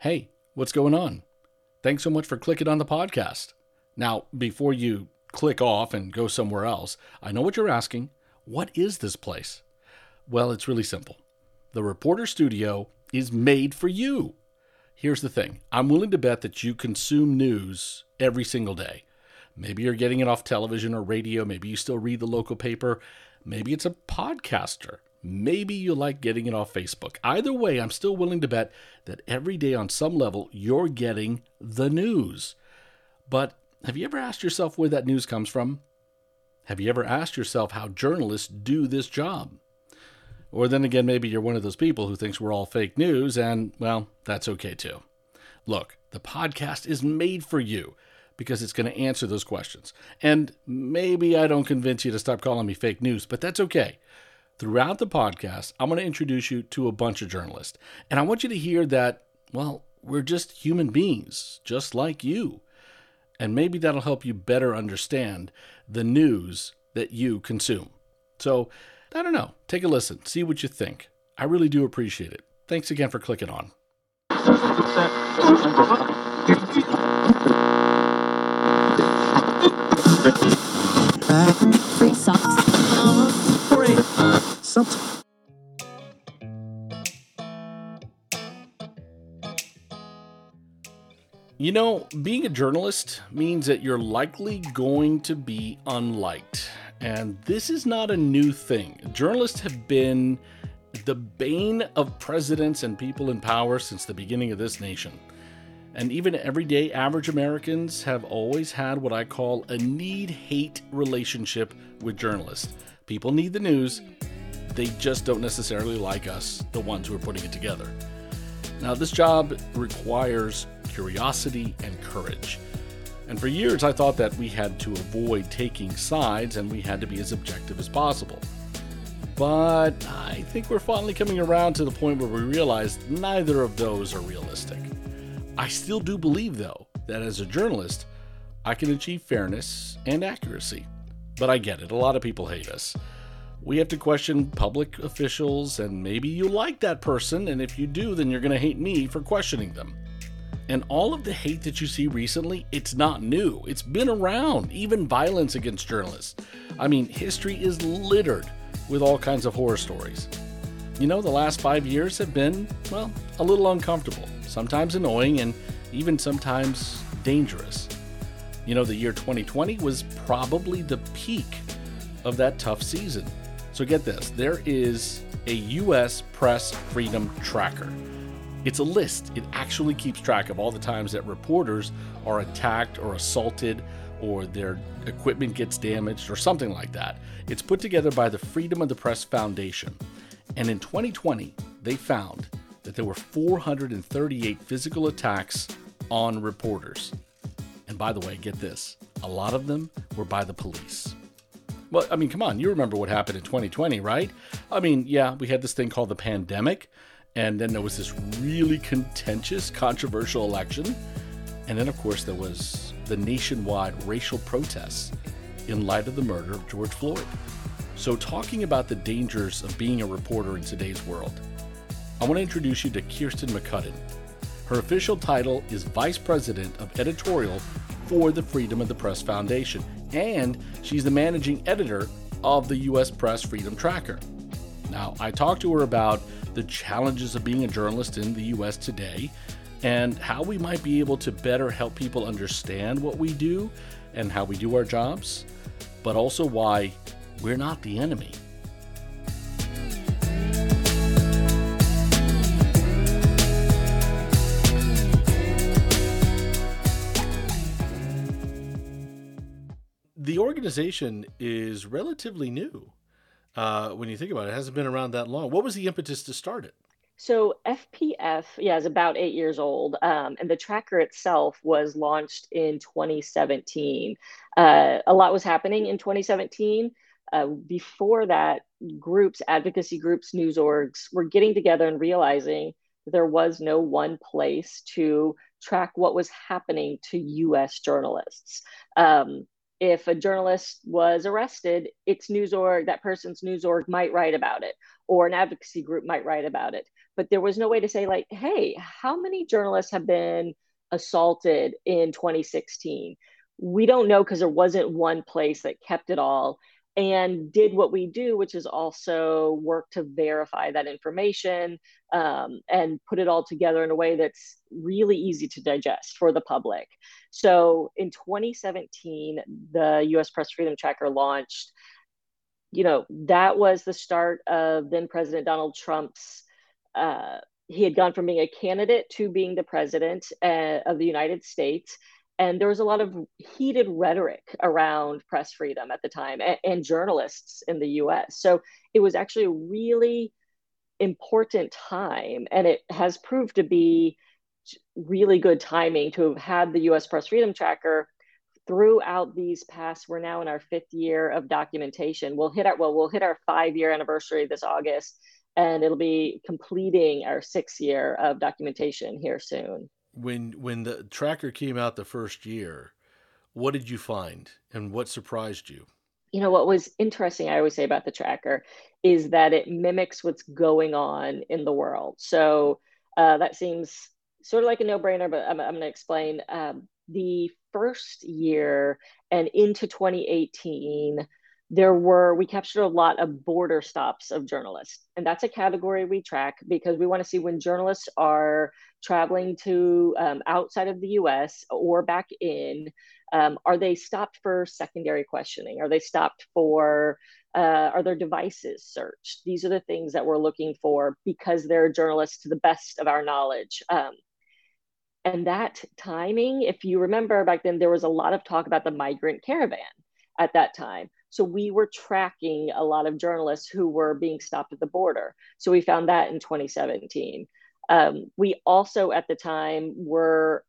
Hey, what's going on? Thanks so much for clicking on the podcast. Now, before you click off and go somewhere else, I know what you're asking. What is this place? Well, it's really simple. The Reporter Studio is made for you. Here's the thing I'm willing to bet that you consume news every single day. Maybe you're getting it off television or radio. Maybe you still read the local paper. Maybe it's a podcaster. Maybe you like getting it off Facebook. Either way, I'm still willing to bet that every day on some level you're getting the news. But have you ever asked yourself where that news comes from? Have you ever asked yourself how journalists do this job? Or then again, maybe you're one of those people who thinks we're all fake news, and well, that's okay too. Look, the podcast is made for you because it's going to answer those questions. And maybe I don't convince you to stop calling me fake news, but that's okay. Throughout the podcast, I'm going to introduce you to a bunch of journalists. And I want you to hear that, well, we're just human beings, just like you. And maybe that'll help you better understand the news that you consume. So, I don't know. Take a listen, see what you think. I really do appreciate it. Thanks again for clicking on. Socks. You know, being a journalist means that you're likely going to be unliked. And this is not a new thing. Journalists have been the bane of presidents and people in power since the beginning of this nation. And even everyday average Americans have always had what I call a need hate relationship with journalists. People need the news, they just don't necessarily like us, the ones who are putting it together. Now, this job requires curiosity and courage. And for years, I thought that we had to avoid taking sides and we had to be as objective as possible. But I think we're finally coming around to the point where we realize neither of those are realistic. I still do believe, though, that as a journalist, I can achieve fairness and accuracy. But I get it, a lot of people hate us. We have to question public officials, and maybe you like that person, and if you do, then you're going to hate me for questioning them. And all of the hate that you see recently, it's not new. It's been around, even violence against journalists. I mean, history is littered with all kinds of horror stories. You know, the last five years have been, well, a little uncomfortable, sometimes annoying, and even sometimes dangerous. You know, the year 2020 was probably the peak of that tough season. So get this there is a US press freedom tracker. It's a list. It actually keeps track of all the times that reporters are attacked or assaulted or their equipment gets damaged or something like that. It's put together by the Freedom of the Press Foundation. And in 2020, they found that there were 438 physical attacks on reporters. And by the way, get this a lot of them were by the police. Well, I mean, come on, you remember what happened in 2020, right? I mean, yeah, we had this thing called the pandemic, and then there was this really contentious, controversial election. And then, of course, there was the nationwide racial protests in light of the murder of George Floyd. So, talking about the dangers of being a reporter in today's world, I want to introduce you to Kirstin McCudden. Her official title is Vice President of Editorial for the Freedom of the Press Foundation, and she's the managing editor of the U.S. Press Freedom Tracker. Now, I talked to her about the challenges of being a journalist in the US today, and how we might be able to better help people understand what we do and how we do our jobs, but also why we're not the enemy. Organization is relatively new uh, when you think about it. It hasn't been around that long. What was the impetus to start it? So FPF, yeah, is about eight years old, um, and the tracker itself was launched in 2017. Uh, a lot was happening in 2017. Uh, before that, groups, advocacy groups, news orgs were getting together and realizing there was no one place to track what was happening to U.S. journalists. Um, if a journalist was arrested, its news org, that person's news org might write about it, or an advocacy group might write about it. but there was no way to say like hey how many journalists have been assaulted in 2016 we don't know because there wasn't one place that kept it all and did what we do, which is also work to verify that information um, and put it all together in a way that's really easy to digest for the public. So in 2017, the US Press Freedom Tracker launched. You know, that was the start of then President Donald Trump's. Uh, he had gone from being a candidate to being the president uh, of the United States and there was a lot of heated rhetoric around press freedom at the time and, and, journalists in the US. So it was actually a really important time, and it has proved to be really good timing to have had the US Press Freedom Tracker throughout these past we're now in our fifth year of documentation we'll hit our well we'll hit our five year anniversary this august and it'll be completing our sixth year of documentation here soon when when the tracker came out the first year, what did you find and what surprised you? You know what was interesting I always say about the tracker is that it mimics what's going on in the world. So uh, that seems sort of like a no-brainer, but I'm, I'm going to explain. Um, the first year and into 2018, there were we captured a lot of border stops of journalists. And that's a category we track because we want to see when journalists are traveling to um, outside of the us or back in um, are they stopped for secondary questioning? Are they stopped for uh, are their devices searched? These are the things that we're looking for because they're journalists to the best of our knowledge. Um, and that timing if you remember back then there was a lot of talk about the migrant caravan at that time so we were tracking a lot of journalists who were being stopped at the border. So we found that in 2017. Um, we also at the time were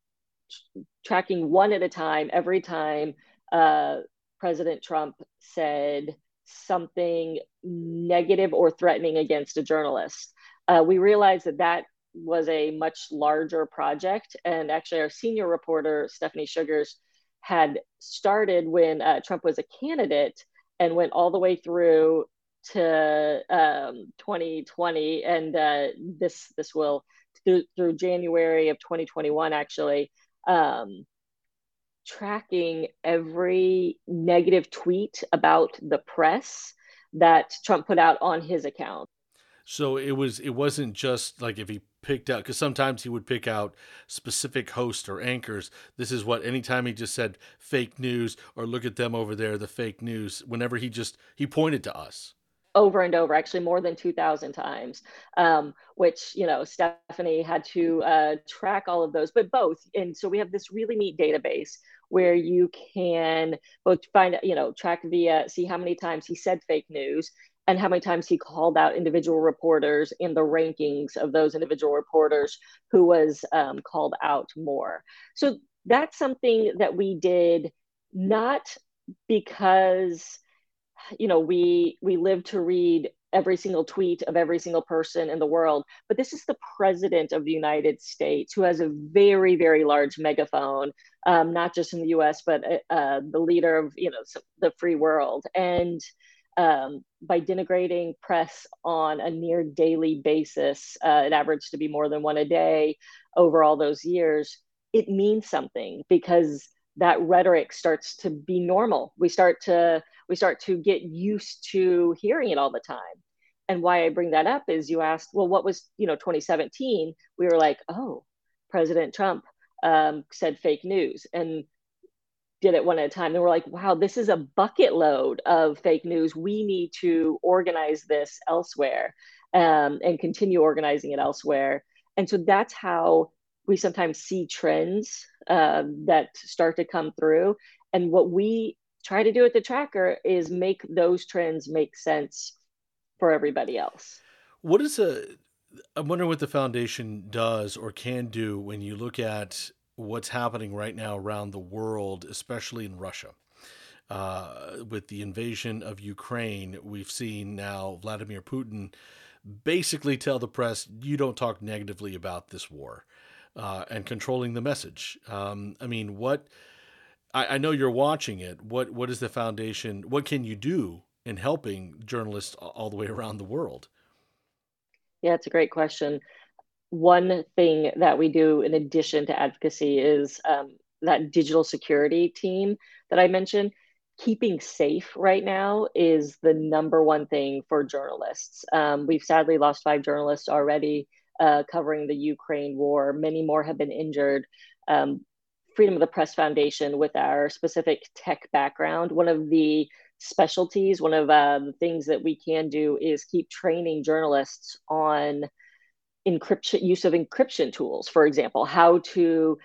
tracking one at a time every time uh, President Trump said something negative or threatening against a journalist. Uh, we realized that that was a much larger project. And actually, our senior reporter, Stephanie Sugars, had started when uh, Trump was a candidate and went all the way through to um, 2020 and uh, this this will through, through January of 2021 actually um, tracking every negative tweet about the press that Trump put out on his account. So it was it wasn't just like if he picked out because sometimes he would pick out specific hosts or anchors. This is what anytime he just said fake news or look at them over there, the fake news. Whenever he just he pointed to us over and over, actually more than two thousand times, um, which you know Stephanie had to uh, track all of those, but both. And so we have this really neat database where you can both find you know track via see how many times he said fake news and how many times he called out individual reporters in the rankings of those individual reporters who was um, called out more. So that's something that we did not because you know we we live to read every single tweet of every single person in the world but this is the president of the united states who has a very very large megaphone um, not just in the us but uh, the leader of you know the free world and um, by denigrating press on a near daily basis, uh, it averaged to be more than one a day over all those years, it means something because that rhetoric starts to be normal. We start to we start to get used to hearing it all the time. And why I bring that up is you asked, well, what was you know 2017? We were like, oh, President Trump um, said fake news, and did it one at a time. And we're like, wow, this is a bucket load of fake news. We need to organize this elsewhere um, and continue organizing it elsewhere. And so that's how we sometimes see trends uh, that start to come through. And what we try to do at the tracker is make those trends make sense for everybody else. What is a I'm wondering what the foundation does or can do when you look at what's happening right now around the world, especially in Russia. Uh, with the invasion of Ukraine, we've seen now Vladimir Putin basically tell the press, you don't talk negatively about this war, uh, and controlling the message. Um, I mean, what I, I know you're watching it. What what is the foundation? What can you do in helping journalists all the way around the world? Yeah, it's a great question. One thing that we do in addition to advocacy is um, that digital security team that I mentioned. Keeping safe right now is the number one thing for journalists. Um, we've sadly lost five journalists already uh, covering the Ukraine war. Many more have been injured. Um, Freedom of the Press Foundation, with our specific tech background, one of the specialties, one of uh, the things that we can do is keep training journalists on encryption use of encryption tools for example how to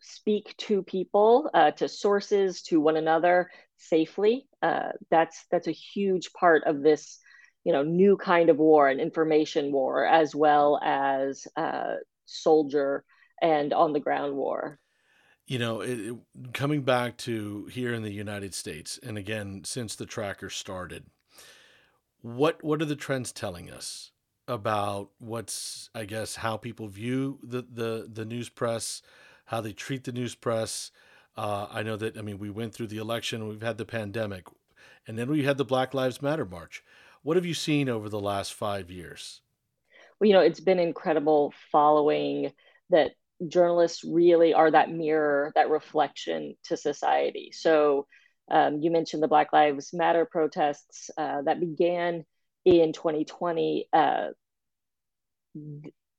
speak to people uh, to sources to one another safely. Uh, that's that's a huge part of this you know new kind of war an information war as well as uh, soldier and on the ground war. You know it, it, coming back to here in the united states and again since the tracker started what what are the trends telling us about what's i guess how people view the the, the news press how they treat the news press uh, i know that i mean we went through the election we've had the pandemic and then we had the black lives matter march what have you seen over the last five years? Well, you know, it's been incredible following that journalists really are that mirror, that reflection to society. So um, you mentioned the Black Lives Matter protests uh, that began in 2020. Uh,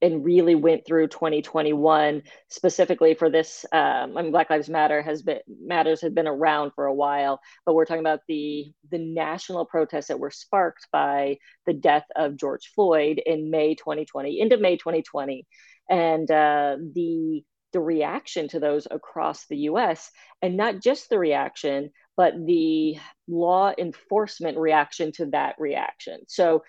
and really went through 2021 specifically for this um, i mean black lives matter has been matters had been around for a while but we're talking about the the national protests that were sparked by the death of george floyd in may 2020 into may 2020 and uh, the the reaction to those across the us and not just the reaction but the law enforcement reaction to that reaction. So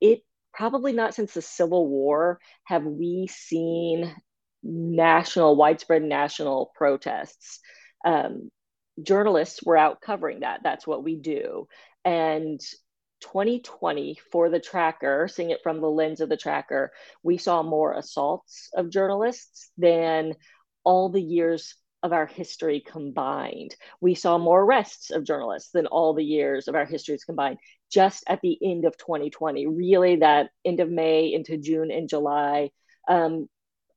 it probably not since the Civil War have we seen national, widespread national protests. Um, journalists were out covering that. That's what we do. And 2020 for the tracker, seeing it from the lens of the tracker, we saw more assaults of journalists than all the years of our history combined. We saw more arrests of journalists than all the years of our histories combined just at the end of 2020, really that end of May into June and July. Um,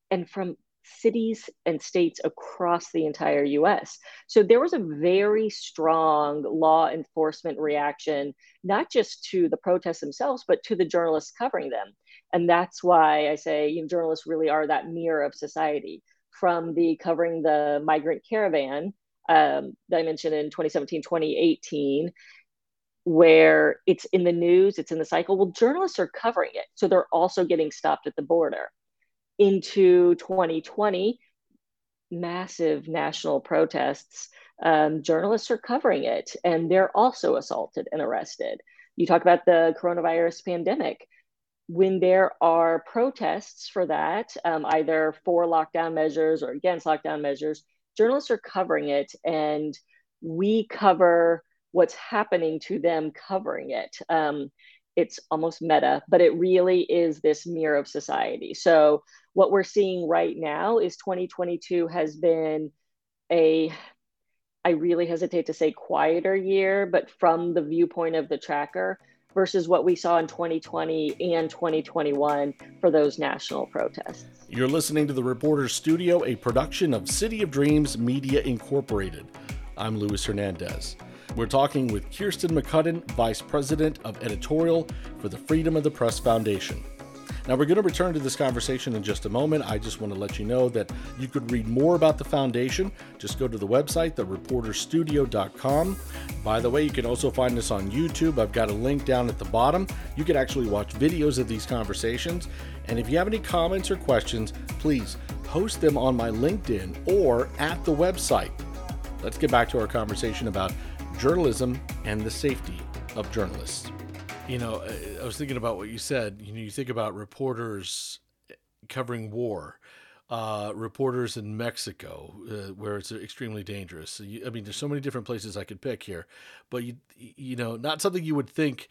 and from cities and states across the entire US. So there was a very strong law enforcement reaction, not just to the protests themselves, but to the journalists covering them. And that's why I say you know, journalists really are that mirror of society from the covering the migrant caravan um, that I mentioned in 2017, 2018, where it's in the news, it's in the cycle. Well, journalists are covering it. So they're also getting stopped at the border. Into 2020, massive national protests, um, journalists are covering it and they're also assaulted and arrested. You talk about the coronavirus pandemic when there are protests for that, um, either for lockdown measures or against lockdown measures, journalists are covering it, and we cover what's happening to them covering it. Um, it's almost meta, but it really is this mirror of society. So, what we're seeing right now is 2022 has been a I really hesitate to say quieter year, but from the viewpoint of the tracker, versus what we saw in 2020 and 2021 for those national protests. You're listening to the Reporter Studio, a production of City of Dreams Media Incorporated. I'm Luis Hernandez. We're talking with Kirstin McCudden, Vice President of Editorial for the Freedom of the Press Foundation. Now, we're going to return to this conversation in just a moment. I just want to let you know that you could read more about the foundation. Just go to the website, thereporterstudio.com. By the way, you can also find us on YouTube. I've got a link down at the bottom. You can actually watch videos of these conversations. And if you have any comments or questions, please post them on my LinkedIn or at the website. Let's get back to our conversation about journalism and the safety of journalists. You know, I was thinking about what you said. You know, you think about reporters covering war, uh, reporters in Mexico, uh, where it's extremely dangerous. So you, I mean, there's so many different places I could pick here, but you, you know, not something you would think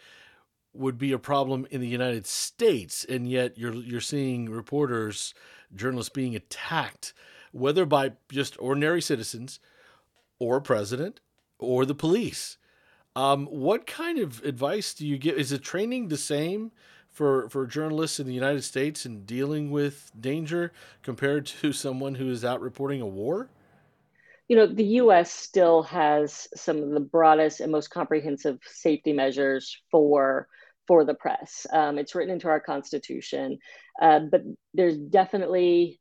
would be a problem in the United States, and yet you're you're seeing reporters, journalists being attacked, whether by just ordinary citizens, or a president, or the police. Um, what kind of advice do you give? Is the training the same for for journalists in the United States in dealing with danger compared to someone who is out reporting a war? You know, the U.S. still has some of the broadest and most comprehensive safety measures for for the press. Um, it's written into our Constitution, uh, but there's definitely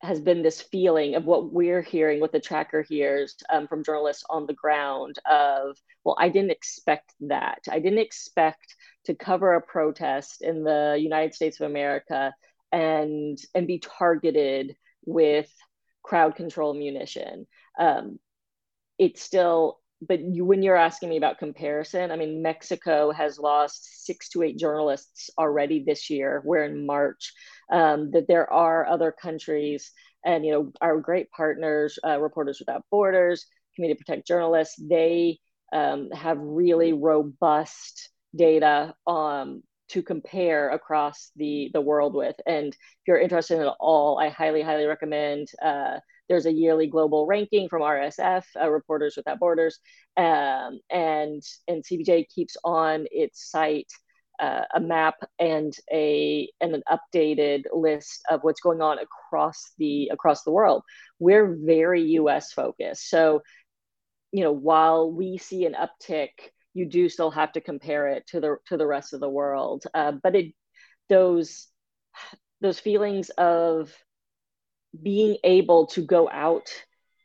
has been this feeling of what we're hearing, what the tracker hears um, from journalists on the ground of, well, I didn't expect that. I didn't expect to cover a protest in the United States of America and and be targeted with crowd control munition. Um, it's still, but you, when you're asking me about comparison, I mean, Mexico has lost six to eight journalists already this year. We're in March um, that there are other countries and you know our great partners uh, reporters without borders to protect journalists they um, have really robust data um, to compare across the the world with. And if you're interested at all i highly highly recommend uh, there's a yearly global ranking from rsf uh, reporters without borders um, and and cpj keeps on its site uh, a map and a and an updated list of what's going on across the across the world. We're very U.S. focused, so you know while we see an uptick, you do still have to compare it to the to the rest of the world. Uh, but it those those feelings of being able to go out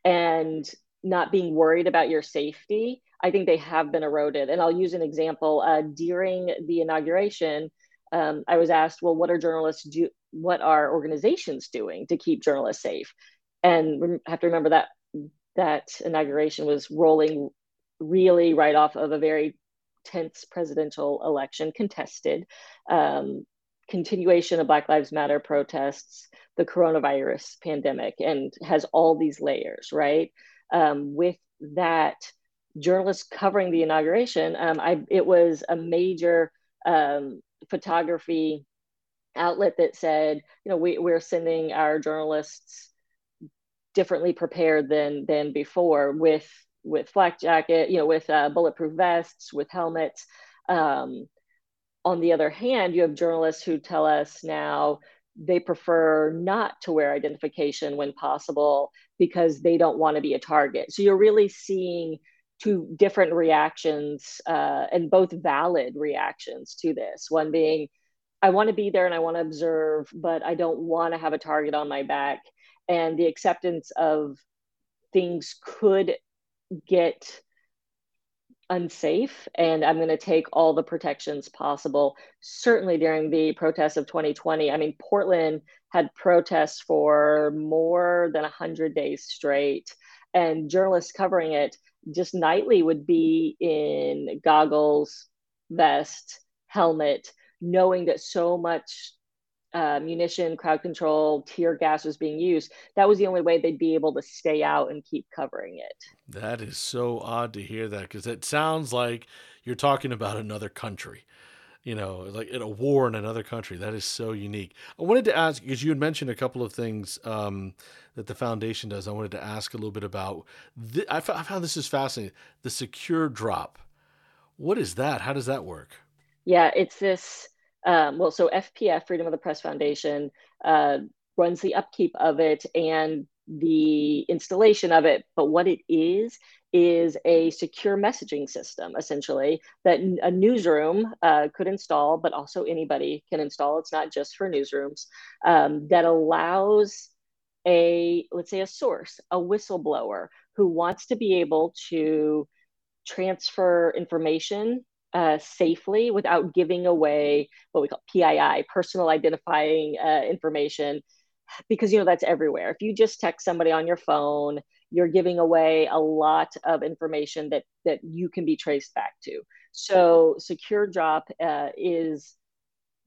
and not being worried about your safety I think they have been eroded. And I'll use an example. Uh, during the inauguration, um, I was asked, well, what are journalists do? What are organizations doing to keep journalists safe? And have to remember that that inauguration was rolling really right off of a very tense presidential election, contested, um, continuation of Black Lives Matter protests, the coronavirus pandemic, and has all these layers, right? Um, with that, journalists covering the inauguration, um, I, it was a major um, photography outlet that said, you know, we, we're sending our journalists differently prepared than than before with with flak jacket, you know, with uh, bulletproof vests, with helmets. Um, on the other hand, you have journalists who tell us now they prefer not to wear identification when possible because they don't want to be a target. So you're really seeing two different reactions uh, and both valid reactions to this. One being, I want to be there and I want to observe, but I don't want to have a target on my back. And the acceptance of things could get unsafe and i'm going to take all the protections possible. Certainly during the protests of 2020 i mean portland had protests for more than 100 days straight and journalists covering it just nightly would be in goggles, vest, helmet, knowing that so much uh, munition, crowd control, tear gas was being used. That was the only way they'd be able to stay out and keep covering it. That is so odd to hear that because it sounds like you're talking about another country you know, like in a war in another country. That is so unique. I wanted to ask because you had mentioned a couple of things um, that the foundation does. I wanted to ask a little bit about. Th- I, f- I found this is fascinating. The secure drop. What is that? How does that work? Yeah, it's this. Um, well, so FPF, Freedom of the Press Foundation, uh, runs the upkeep of it and the installation of it. But what it is is a secure messaging system, essentially, that a newsroom uh, could install, but also anybody can install. It's not just for newsrooms, um, that allows a, let's say, a source, a whistleblower who wants to be able to transfer information uh, safely without giving away what we call PII, personal identifying uh, information, because you know that's everywhere. If you just text somebody on your phone, you're giving away a lot of information that that you can be traced back to. So secure drop uh, is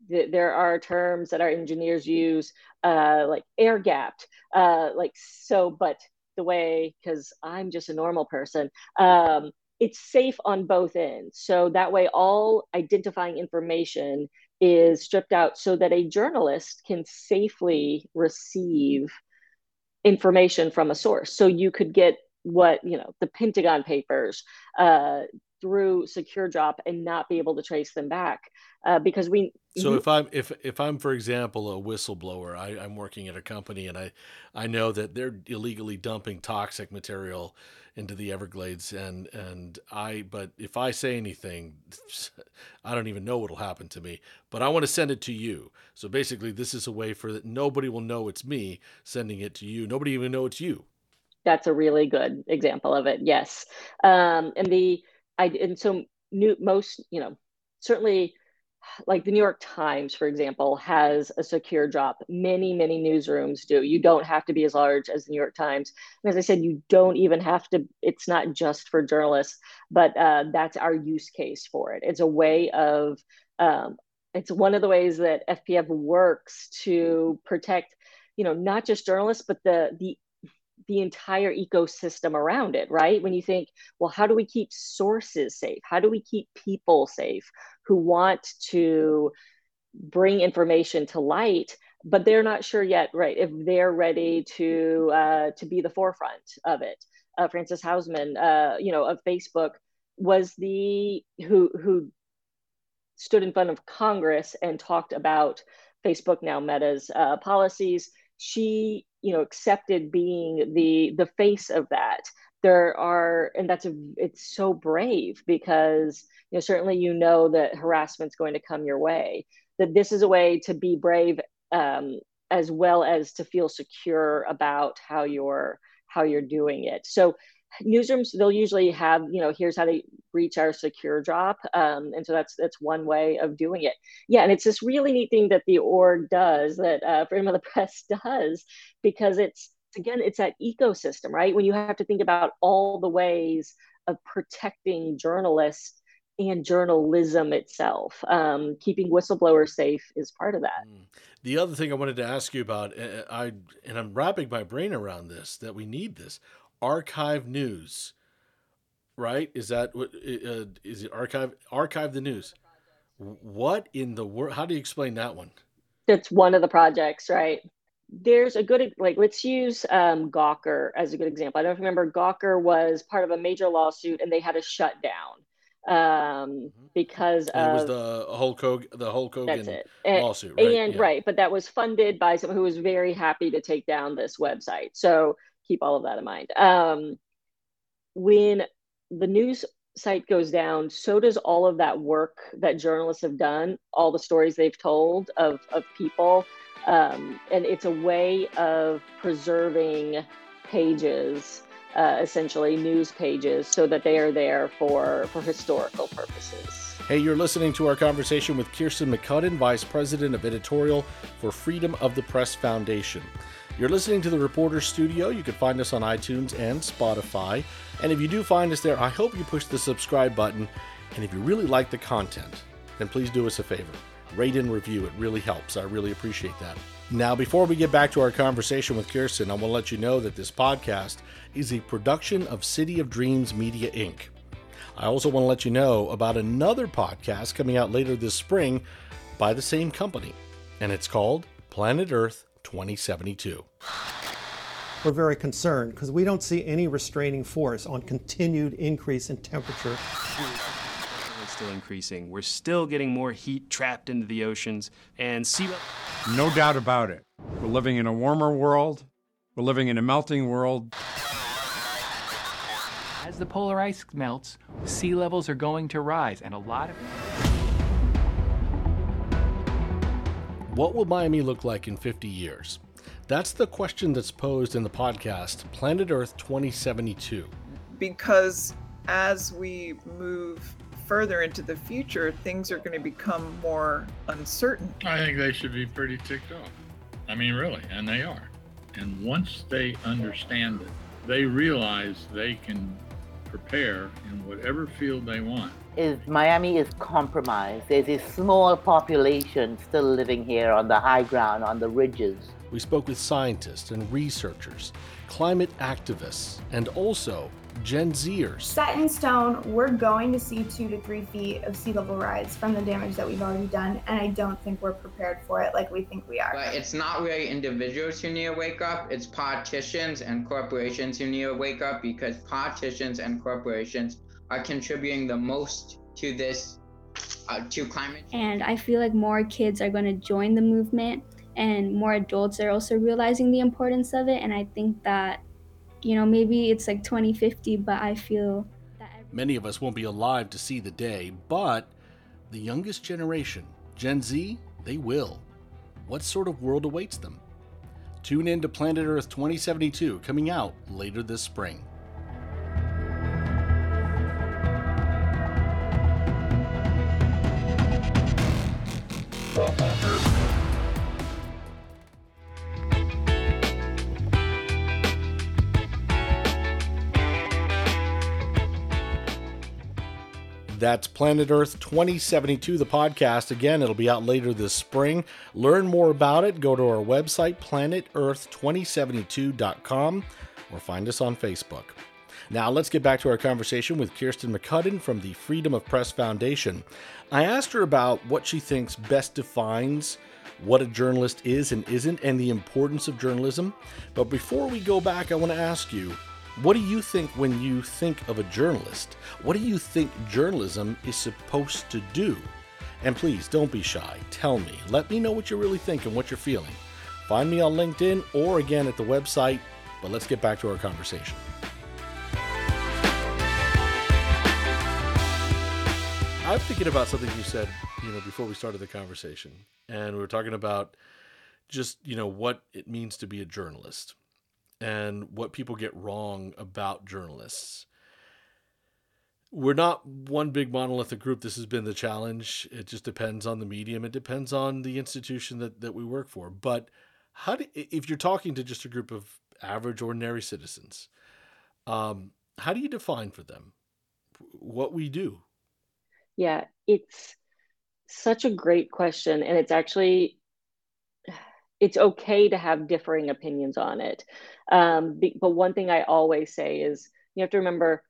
th- there are terms that our engineers use uh, like air gapped, uh, like so. But the way because I'm just a normal person. Um, it's safe on both ends. So that way, all identifying information is stripped out so that a journalist can safely receive information from a source. So you could get what, you know, the Pentagon Papers, uh, through secure drop and not be able to trace them back uh, because we so if i'm if if i'm for example a whistleblower I, i'm working at a company and i i know that they're illegally dumping toxic material into the everglades and and i but if i say anything i don't even know what'll happen to me but i want to send it to you. So basically this is a way for that nobody will know it's me sending it to you. Nobody even know it's you. That's a really good example of it. Yes, um, and the I and so new most you know certainly like the New York Times, for example, has a secure drop. Many, many newsrooms do. You don't have to be as large as the New York Times. And as I said, you don't even have to, it's not just for journalists, but uh, that's our use case for it. It's a way of, um, it's one of the ways that FPF works to protect, you know, not just journalists, but the the the entire ecosystem around it, right? When you think, well, how do we keep sources safe? How do we keep people safe who want to bring information to light, but they're not sure yet, right? If they're ready to uh, to be the forefront of it. Uh, Frances Haugen, uh, you know, of Facebook, was the who who stood in front of Congress and talked about Facebook now Meta's uh, policies. She you know accepted being the the face of that. There are and that's a it's so brave because you know certainly you know that harassment's going to come your way that this is a way to be brave um, as well as to feel secure about how you're how you're doing it. So newsrooms they'll usually have you know here's how to reach our secure drop um, and so that's that's one way of doing it yeah and it's this really neat thing that the org does that uh, freedom of the press does because it's again it's that ecosystem right when you have to think about all the ways of protecting journalists and journalism itself. Um, keeping whistleblowers safe is part of that. Mm. The other thing I wanted to ask you about, I and I'm wrapping my brain around this, that we need this archive news, right? Is that what uh, is it? Archive archive the news. What in the world? How do you explain that one? That's one of the projects, right? There's a good like let's use um, Gawker as a good example. I don't remember Gawker was part of a major lawsuit and they had a shutdown um, mm-hmm. because and of, it was the Hulk Hogan, the Hulk Hogan and, lawsuit, right? And yeah. right, but that was funded by someone who was very happy to take down this website. So keep all of that in mind. Um, when the news site goes down, so does all of that work that journalists have done, all the stories they've told of, of people. Um, and it's a way of preserving pages, uh, essentially news pages, so that they are there for, for historical purposes. Hey, you're listening to our conversation with Kirstin McCudden, Vice President of Editorial for Freedom of the Press Foundation. You're listening to the Reporter Studio. You can find us on iTunes and Spotify. And if you do find us there, I hope you push the subscribe button. And if you really like the content, then please do us a favor rate and review. It really helps. I really appreciate that. Now, before we get back to our conversation with Kirstin, I want to let you know that this podcast is a production of City of Dreams Media Inc. I also want to let you know about another podcast coming out later this spring by the same company, and it's called Planet Earth 2072. We're very concerned because we don't see any restraining force on continued increase in temperature. It's still increasing. We're still getting more heat trapped into the oceans and sea level. No doubt about it. We're living in a warmer world. We're living in a melting world. As the polar ice melts, sea levels are going to rise, and a lot of. What will Miami look like in 50 years? That's the question that's posed in the podcast Planet Earth 2072. Because as we move further into the future, things are going to become more uncertain. I think they should be pretty ticked off. I mean, really, and they are. And once they understand it, they realize they can prepare in whatever field they want is Miami is compromised. There's a small population still living here on the high ground, on the ridges. We spoke with scientists and researchers, climate activists, and also Gen Zers. Set in stone, we're going to see two to three feet of sea level rise from the damage that we've already done, and I don't think we're prepared for it like we think we are. But it's not really individuals who need to wake up, it's politicians and corporations who need to wake up because politicians and corporations are contributing the most to this uh, to climate change. And I feel like more kids are going to join the movement and more adults are also realizing the importance of it. And I think that, you know, maybe it's like 2050, but I feel that. Many of us won't be alive to see the day, but the youngest generation, Gen Z, they will. What sort of world awaits them? Tune in to Planet Earth 2072, coming out later this spring. That's Planet Earth 2072, the podcast. Again, it'll be out later this spring. Learn more about it. Go to our website, planetearth2072.com, or find us on Facebook. Now, let's get back to our conversation with Kirstin McCudden from the Freedom of Press Foundation. I asked her about what she thinks best defines what a journalist is and isn't, and the importance of journalism. But before we go back, I want to ask you what do you think when you think of a journalist? What do you think journalism is supposed to do? And please don't be shy. Tell me. Let me know what you're really think and what you're feeling. Find me on LinkedIn or again at the website. But let's get back to our conversation. I'm thinking about something you said, you know, before we started the conversation, and we were talking about just, you know, what it means to be a journalist and what people get wrong about journalists. We're not one big monolithic group. This has been the challenge. It just depends on the medium. It depends on the institution that, that we work for. But how do if you're talking to just a group of average, ordinary citizens, um, how do you define for them what we do? Yeah, it's such a great question, and it's actually it's okay to have differing opinions on it. Um, but one thing I always say is you have to remember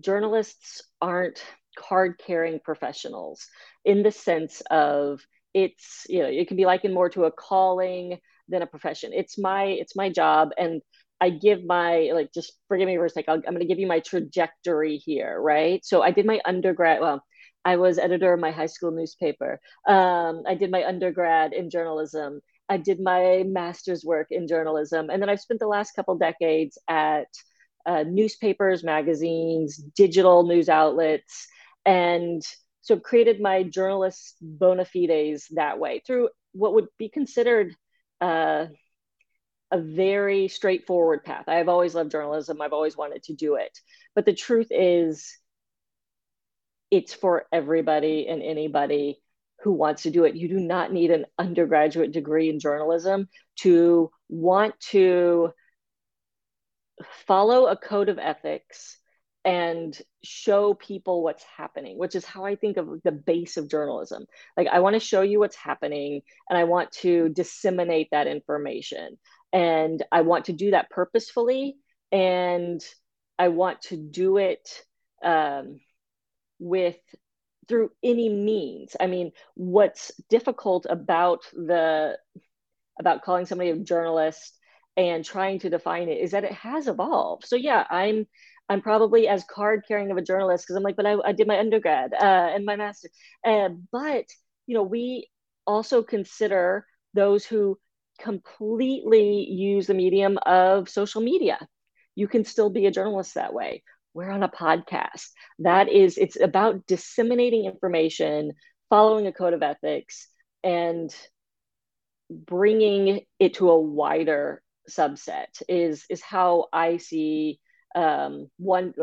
journalists aren't card carrying professionals in the sense of it's you know it can be likened more to a calling than a profession. It's my it's my job and i give my like just forgive me for a sec i am going to give you my trajectory here right? So i did my undergrad well i was editor of my high school newspaper. Um, i did my undergrad in journalism I did my master's work in journalism. And then I've spent the last couple decades at uh, newspapers, magazines, digital news outlets, and so I've created my journalist bona fides that way through what would be considered uh, a very straightforward path. I've always loved journalism, I've always wanted to do it. But the truth is, it's for everybody and anybody who wants to do it. You do not need an undergraduate degree in journalism to want to follow a code of ethics and show people what's happening, which is how I think of the base of journalism. Like, I want to show you what's happening and I want to disseminate that information. And I want to do that purposefully. And I want to do it um, with through any means. I mean, what's difficult about the about calling somebody a journalist and trying to define it is that it has evolved. So yeah, I'm I'm probably as card carrying of a journalist because I'm like, but I, I did my undergrad uh, and my master. Uh, but you know, we also consider those who completely use the medium of social media. You can still be a journalist that way we're on a podcast. That is, it's about disseminating information, following a code of ethics, and bringing it to a wider subset is is how I see um, one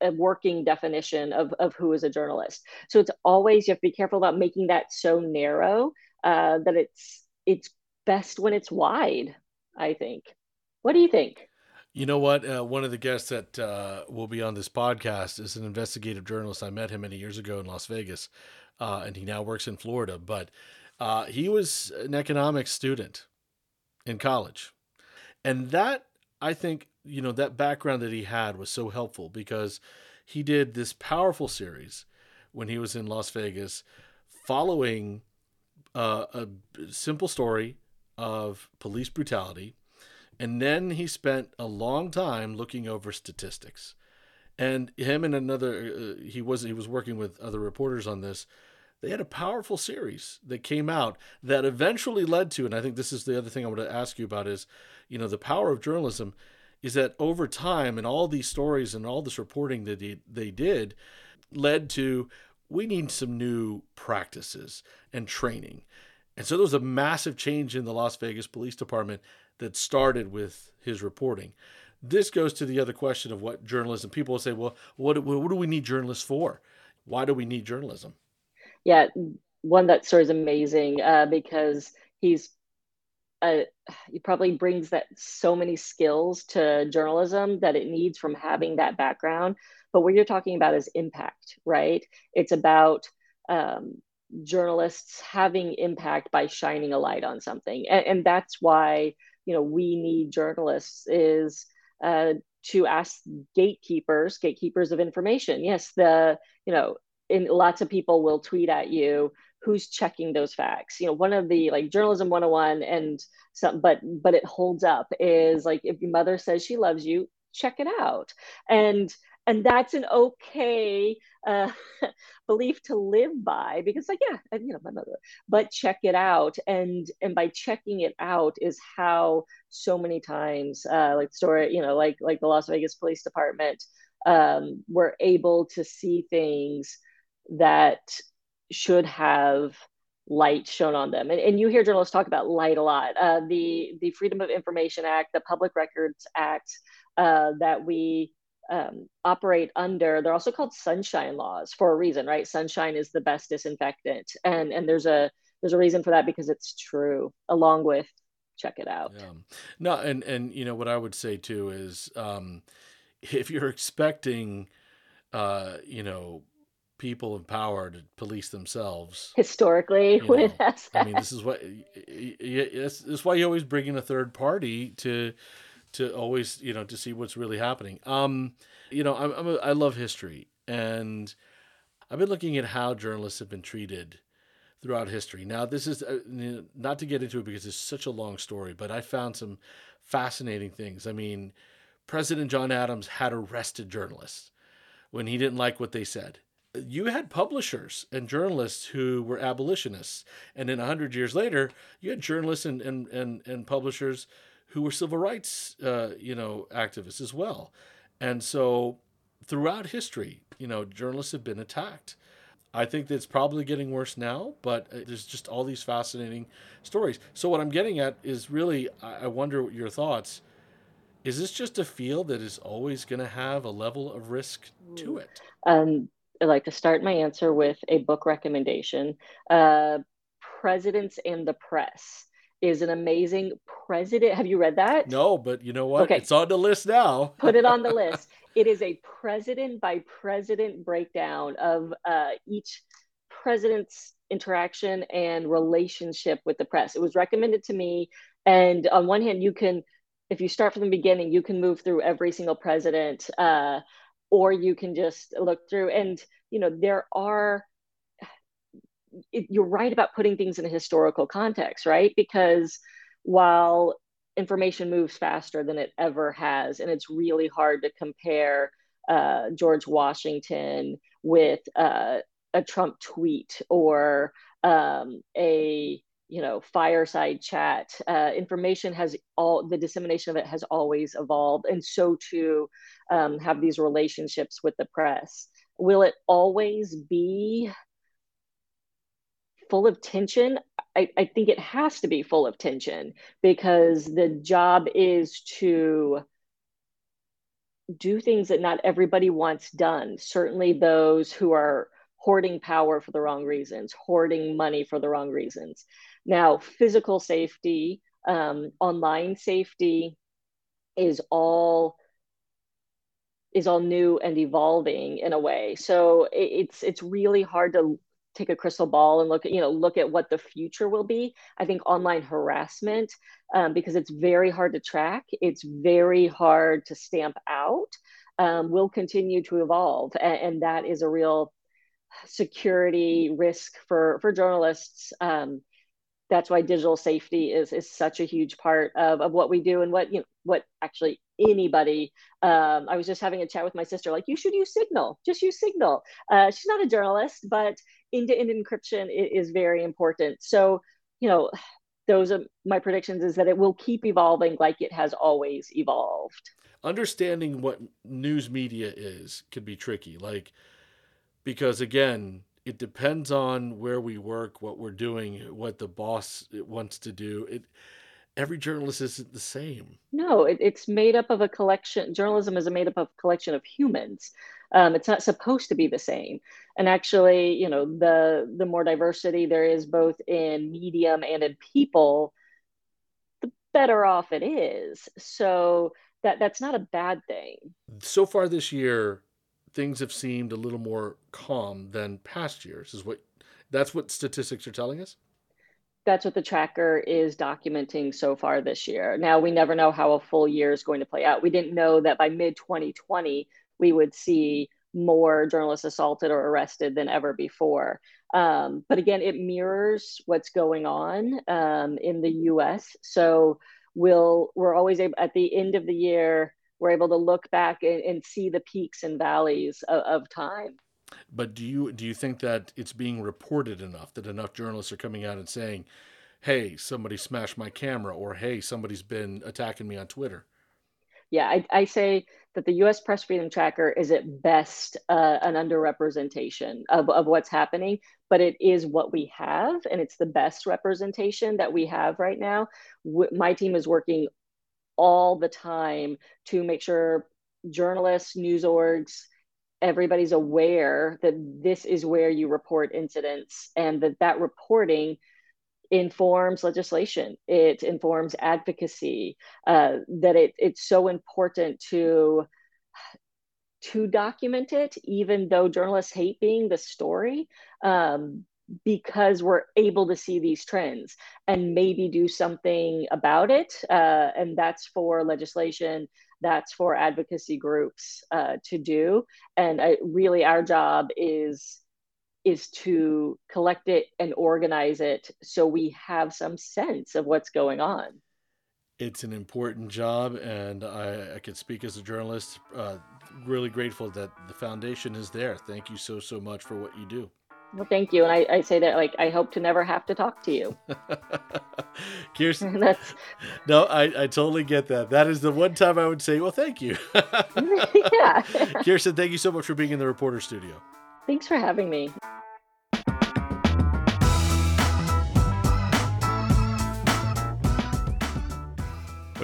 a working definition of of who is a journalist. So it's always you have to be careful about making that so narrow uh, that it's it's best when it's wide. I think. What do you think? You know what? Uh, one of the guests that uh, will be on this podcast is an investigative journalist. I met him many years ago in Las Vegas, uh, and he now works in Florida. But uh, he was an economics student in college, and that I think you know that background that he had was so helpful because he did this powerful series when he was in Las Vegas, following uh, a simple story of police brutality and then he spent a long time looking over statistics. and him and another uh, he was he was working with other reporters on this they had a powerful series that came out that eventually led to and i think this is the other thing i want to ask you about is you know the power of journalism is that over time and all these stories and all this reporting that they, they did led to we need some new practices and training and so there was a massive change in the las vegas police department that started with his reporting this goes to the other question of what journalism. People will say, well, what, what do we need journalists for? Why do we need journalism? Yeah, one that story is amazing uh, because he's uh, he probably brings that so many skills to journalism that it needs from having that background. But what you're talking about is impact, right? It's about um, journalists having impact by shining a light on something, and, and that's why you know we need journalists is uh, to ask gatekeepers, gatekeepers of information. Yes, the you know, in lots of people will tweet at you who's checking those facts. You know, one of the like journalism 101 and some, but but it holds up is like if your mother says she loves you, check it out. And and that's an okay uh, belief to live by because like yeah you know my mother but check it out. And and by checking it out is how so many times uh, like story you know like like the las vegas police department um, were able to see things that should have light shown on them. And, and you hear journalists talk about light a lot. Uh, the the freedom of information act the public records act uh, that we um, operate under they're also called sunshine laws for a reason right? Sunshine is the best disinfectant. And and there's a there's a reason for that because it's true along with check it out. Yeah. no and and you know what i would say too is um if you're expecting uh you know people in power to police themselves. Historically when know, i mean this is what this is why you always bring in a third party to to always you know to see what's really happening. Um, you know, I'm, I'm a, I love history, and I've been looking at how journalists have been treated throughout history. Now, this is uh, not to get into it because it's such a long story, but I found some fascinating things. I mean, President John Adams had arrested journalists when he didn't like what they said. You had publishers and journalists who were abolitionists. And then 100 years later, you had journalists and, and, and, and publishers who were civil rights, uh, you know, activists as well. And so throughout history, you know, journalists have been attacked. I think that it's probably getting worse now, but uh, there's just all these fascinating stories. So what I'm getting at is really, I wonder what your thoughts. Is this just a field that is always going to have a level of risk to it? Um, I'd like to start my answer with a book recommendation. Uh, Presidents and the Press is an amazing president. Have you read that? No, but you know what? Okay. It's on the list now. Put it on the list. It is a president by president breakdown of uh, each president's interaction and relationship with the press. It was recommended to me. And on one hand, you can, if you start from the beginning, you can move through every single president, uh, or you can just look through. And, you know, there are it, you're right about putting things in a historical context, right? Because while information moves faster than it ever has, and it's really hard to compare uh, George Washington with uh, a Trump tweet or um, a you know fireside chat uh, information has all the dissemination of it has always evolved and so too um, have these relationships with the press will it always be full of tension I, I think it has to be full of tension because the job is to do things that not everybody wants done. Certainly those who are hoarding power for the wrong reasons hoarding money for the wrong reasons. Now physical safety um, online safety is all is all new and evolving in a way. So it's it's really hard to take a crystal ball and look at you know look at what the future will be. I think online harassment um, because it's very hard to track it's very hard to stamp out um, will continue to evolve and, and, that is a real security risk for for journalists um, that's why digital safety is is such a huge part of, of what we do and what you know what actually anybody um, i was just having a chat with my sister like you should use signal just use signal. Uh, she's not a journalist but end-to-end encryption is very important so you know those are my predictions is that it will keep evolving like it has always evolved understanding what news media is can be tricky like because again it depends on where we work, what we're doing, what the boss wants to do. It every journalist isn't the same. No, it, it's made up of a collection. Journalism is made up of a collection of humans. Um, it's not supposed to be the same. And actually, you know, the the more diversity there is both in medium and in people, the better off it is. So that that's not a bad thing. So far this year, things have seemed a little more calm than past years. Is what that's what statistics are telling us? That's what the tracker is documenting so far this year. Now, we never know how a full year is going to play out. We didn't know that by mid 2020, we would see more journalists assaulted or arrested than ever before. Um, but again, it mirrors what's going on um, in the US. So we'll, we're always able, at the end of the year, we're able to look back and, and see the peaks and valleys of, of time. But do you do you think that it's being reported enough that enough journalists are coming out and saying, "Hey, somebody smashed my camera," or "Hey, somebody's been attacking me on Twitter"? Yeah, I, I say that the U.S. Press Freedom Tracker is at best uh, an underrepresentation of, of what's happening, but it is what we have, and it's the best representation that we have right now. W- my team is working all the time to make sure journalists, news orgs, everybody's aware that this is where you report incidents and that that reporting informs legislation it informs advocacy uh, that it, it's so important to to document it even though journalists hate being the story um, because we're able to see these trends and maybe do something about it. Uh, and that's for legislation, that's for advocacy groups uh, to do. And I, really, our job is is to collect it and organize it so we have some sense of what's going on. It's an important job, and I, I can speak as a journalist. Uh, really grateful that the foundation is there. Thank you so, so much for what you do. Well, thank you. And I, I say that like I hope to never have to talk to you. Kirstin, That's... no, I, I totally get that. That is the one time I would say, well, thank you. yeah. Kirstin, thank you so much for being in the reporter studio. Thanks for having me.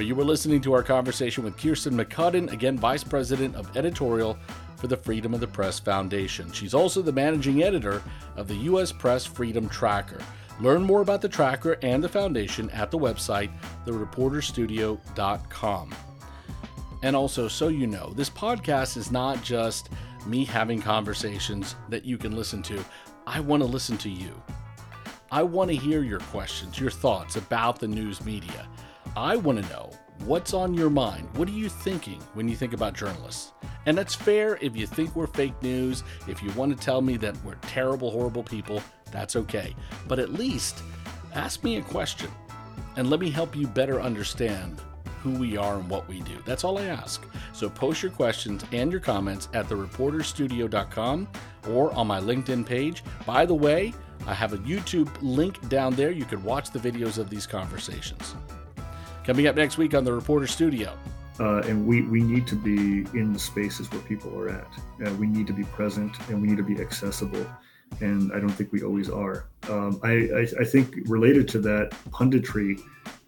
You were listening to our conversation with Kirstin McCudden, again, Vice President of Editorial for the Freedom of the Press Foundation. She's also the managing editor of the U.S. Press Freedom Tracker. Learn more about the tracker and the foundation at the website, thereporterstudio.com. And also, so you know, this podcast is not just me having conversations that you can listen to. I want to listen to you. I want to hear your questions, your thoughts about the news media. I want to know what's on your mind. What are you thinking when you think about journalists? And that's fair if you think we're fake news, if you want to tell me that we're terrible, horrible people, that's okay. But at least ask me a question and let me help you better understand who we are and what we do. That's all I ask. So post your questions and your comments at thereporterstudio.com or on my LinkedIn page. By the way, I have a YouTube link down there. You can watch the videos of these conversations. Coming up next week on the Reporter Studio. Uh, and we, we need to be in the spaces where people are at. Uh, we need to be present and we need to be accessible. And I don't think we always are. Um, I, I, I, think related to that, punditry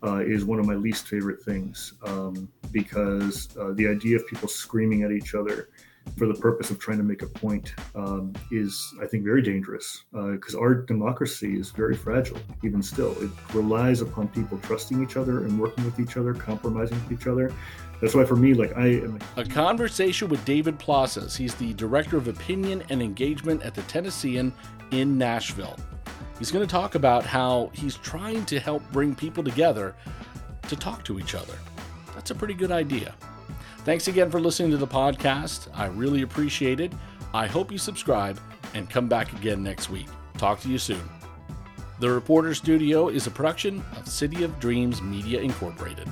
uh, is one of my least favorite things um, because uh, the idea of people screaming at each other for the purpose of trying to make a point um, is, I think, very dangerous because uh, our democracy is very fragile, even still. It relies upon people trusting each other and working with each other, compromising with each other. That's why, for me, like I am. A conversation with David Plazas. He's the director of opinion and engagement at the Tennessean in Nashville. He's going to talk about how he's trying to help bring people together to talk to each other. That's a pretty good idea. Thanks again for listening to the podcast. I really appreciate it. I hope you subscribe and come back again next week. Talk to you soon. The Reporter Studio is a production of City of Dreams Media Incorporated.